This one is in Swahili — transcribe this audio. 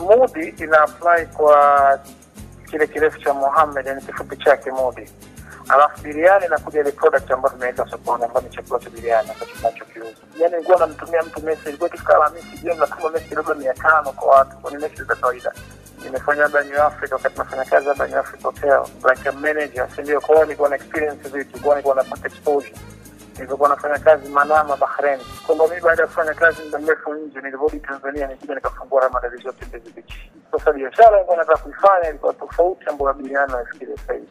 Mudi ina apply kwa kile kirefu cha Muhammad, yani kifupi chake Mudi, alafu biriani inakuja ile product ambayo tumeweka sokoni, ambayo ni chakula cha biriani ambacho tunachokiuza. Yani nilikuwa namtumia mtu message, ilikuwa ikifika Alhamisi jioni natuma message labda mia tano kwa watu, kwani message za kawaida? Nimefanya labda New Africa wakati nafanya kazi labda New Africa Hotel like a manager, si ndio? Kwa hiyo nilikuwa na experience vitu, kwa nilikuwa napata exposure nilivyokuwa nafanya kazi Manama, Bahrain, kwamba mimi baada ya kufanya kazi muda mrefu nje, nilirudi Tanzania nikuja nikafungua Ramadani zote Mbezi Beach. Sasa biashara nilikuwa nataka kuifanya ilikuwa tofauti ambayo abiliana nafikiria sahizi.